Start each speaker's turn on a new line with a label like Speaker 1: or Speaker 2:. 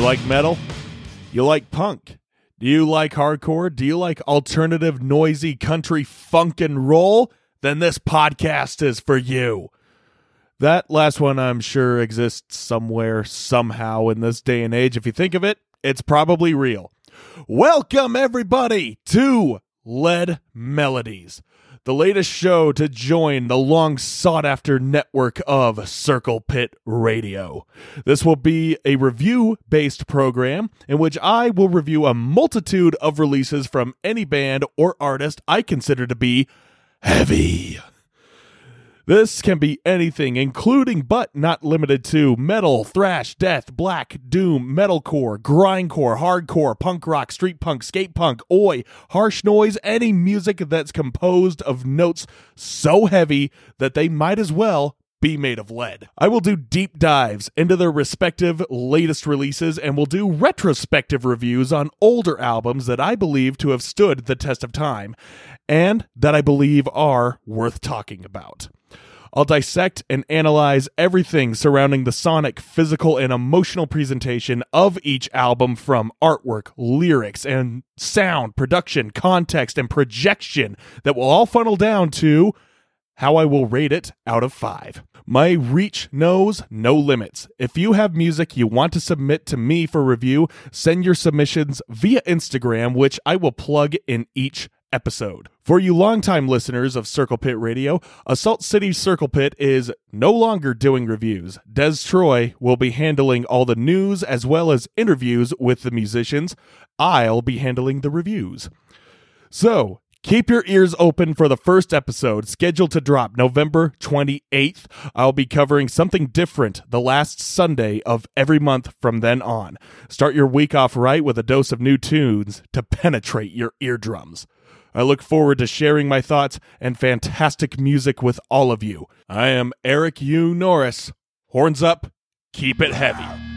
Speaker 1: like metal? You like punk? Do you like hardcore? Do you like alternative, noisy country funk and roll? Then this podcast is for you. That last one, I'm sure, exists somewhere, somehow in this day and age. If you think of it, it's probably real. Welcome, everybody, to Lead Melodies, the latest show to join the long sought after network of Circle Pit Radio. This will be a review based program in which I will review a multitude of releases from any band or artist I consider to be heavy. This can be anything, including but not limited to metal, thrash, death, black, doom, metalcore, grindcore, hardcore, punk rock, street punk, skate punk, oi, harsh noise, any music that's composed of notes so heavy that they might as well be made of lead. I will do deep dives into their respective latest releases and will do retrospective reviews on older albums that I believe to have stood the test of time and that I believe are worth talking about. I'll dissect and analyze everything surrounding the sonic, physical, and emotional presentation of each album from artwork, lyrics, and sound, production, context, and projection that will all funnel down to how I will rate it out of five. My reach knows no limits. If you have music you want to submit to me for review, send your submissions via Instagram, which I will plug in each episode. For you longtime listeners of Circle Pit Radio, Assault City Circle Pit is no longer doing reviews. Des Troy will be handling all the news as well as interviews with the musicians. I'll be handling the reviews. So, Keep your ears open for the first episode, scheduled to drop November 28th. I'll be covering something different the last Sunday of every month from then on. Start your week off right with a dose of new tunes to penetrate your eardrums. I look forward to sharing my thoughts and fantastic music with all of you. I am Eric U. Norris. Horns up, keep it heavy.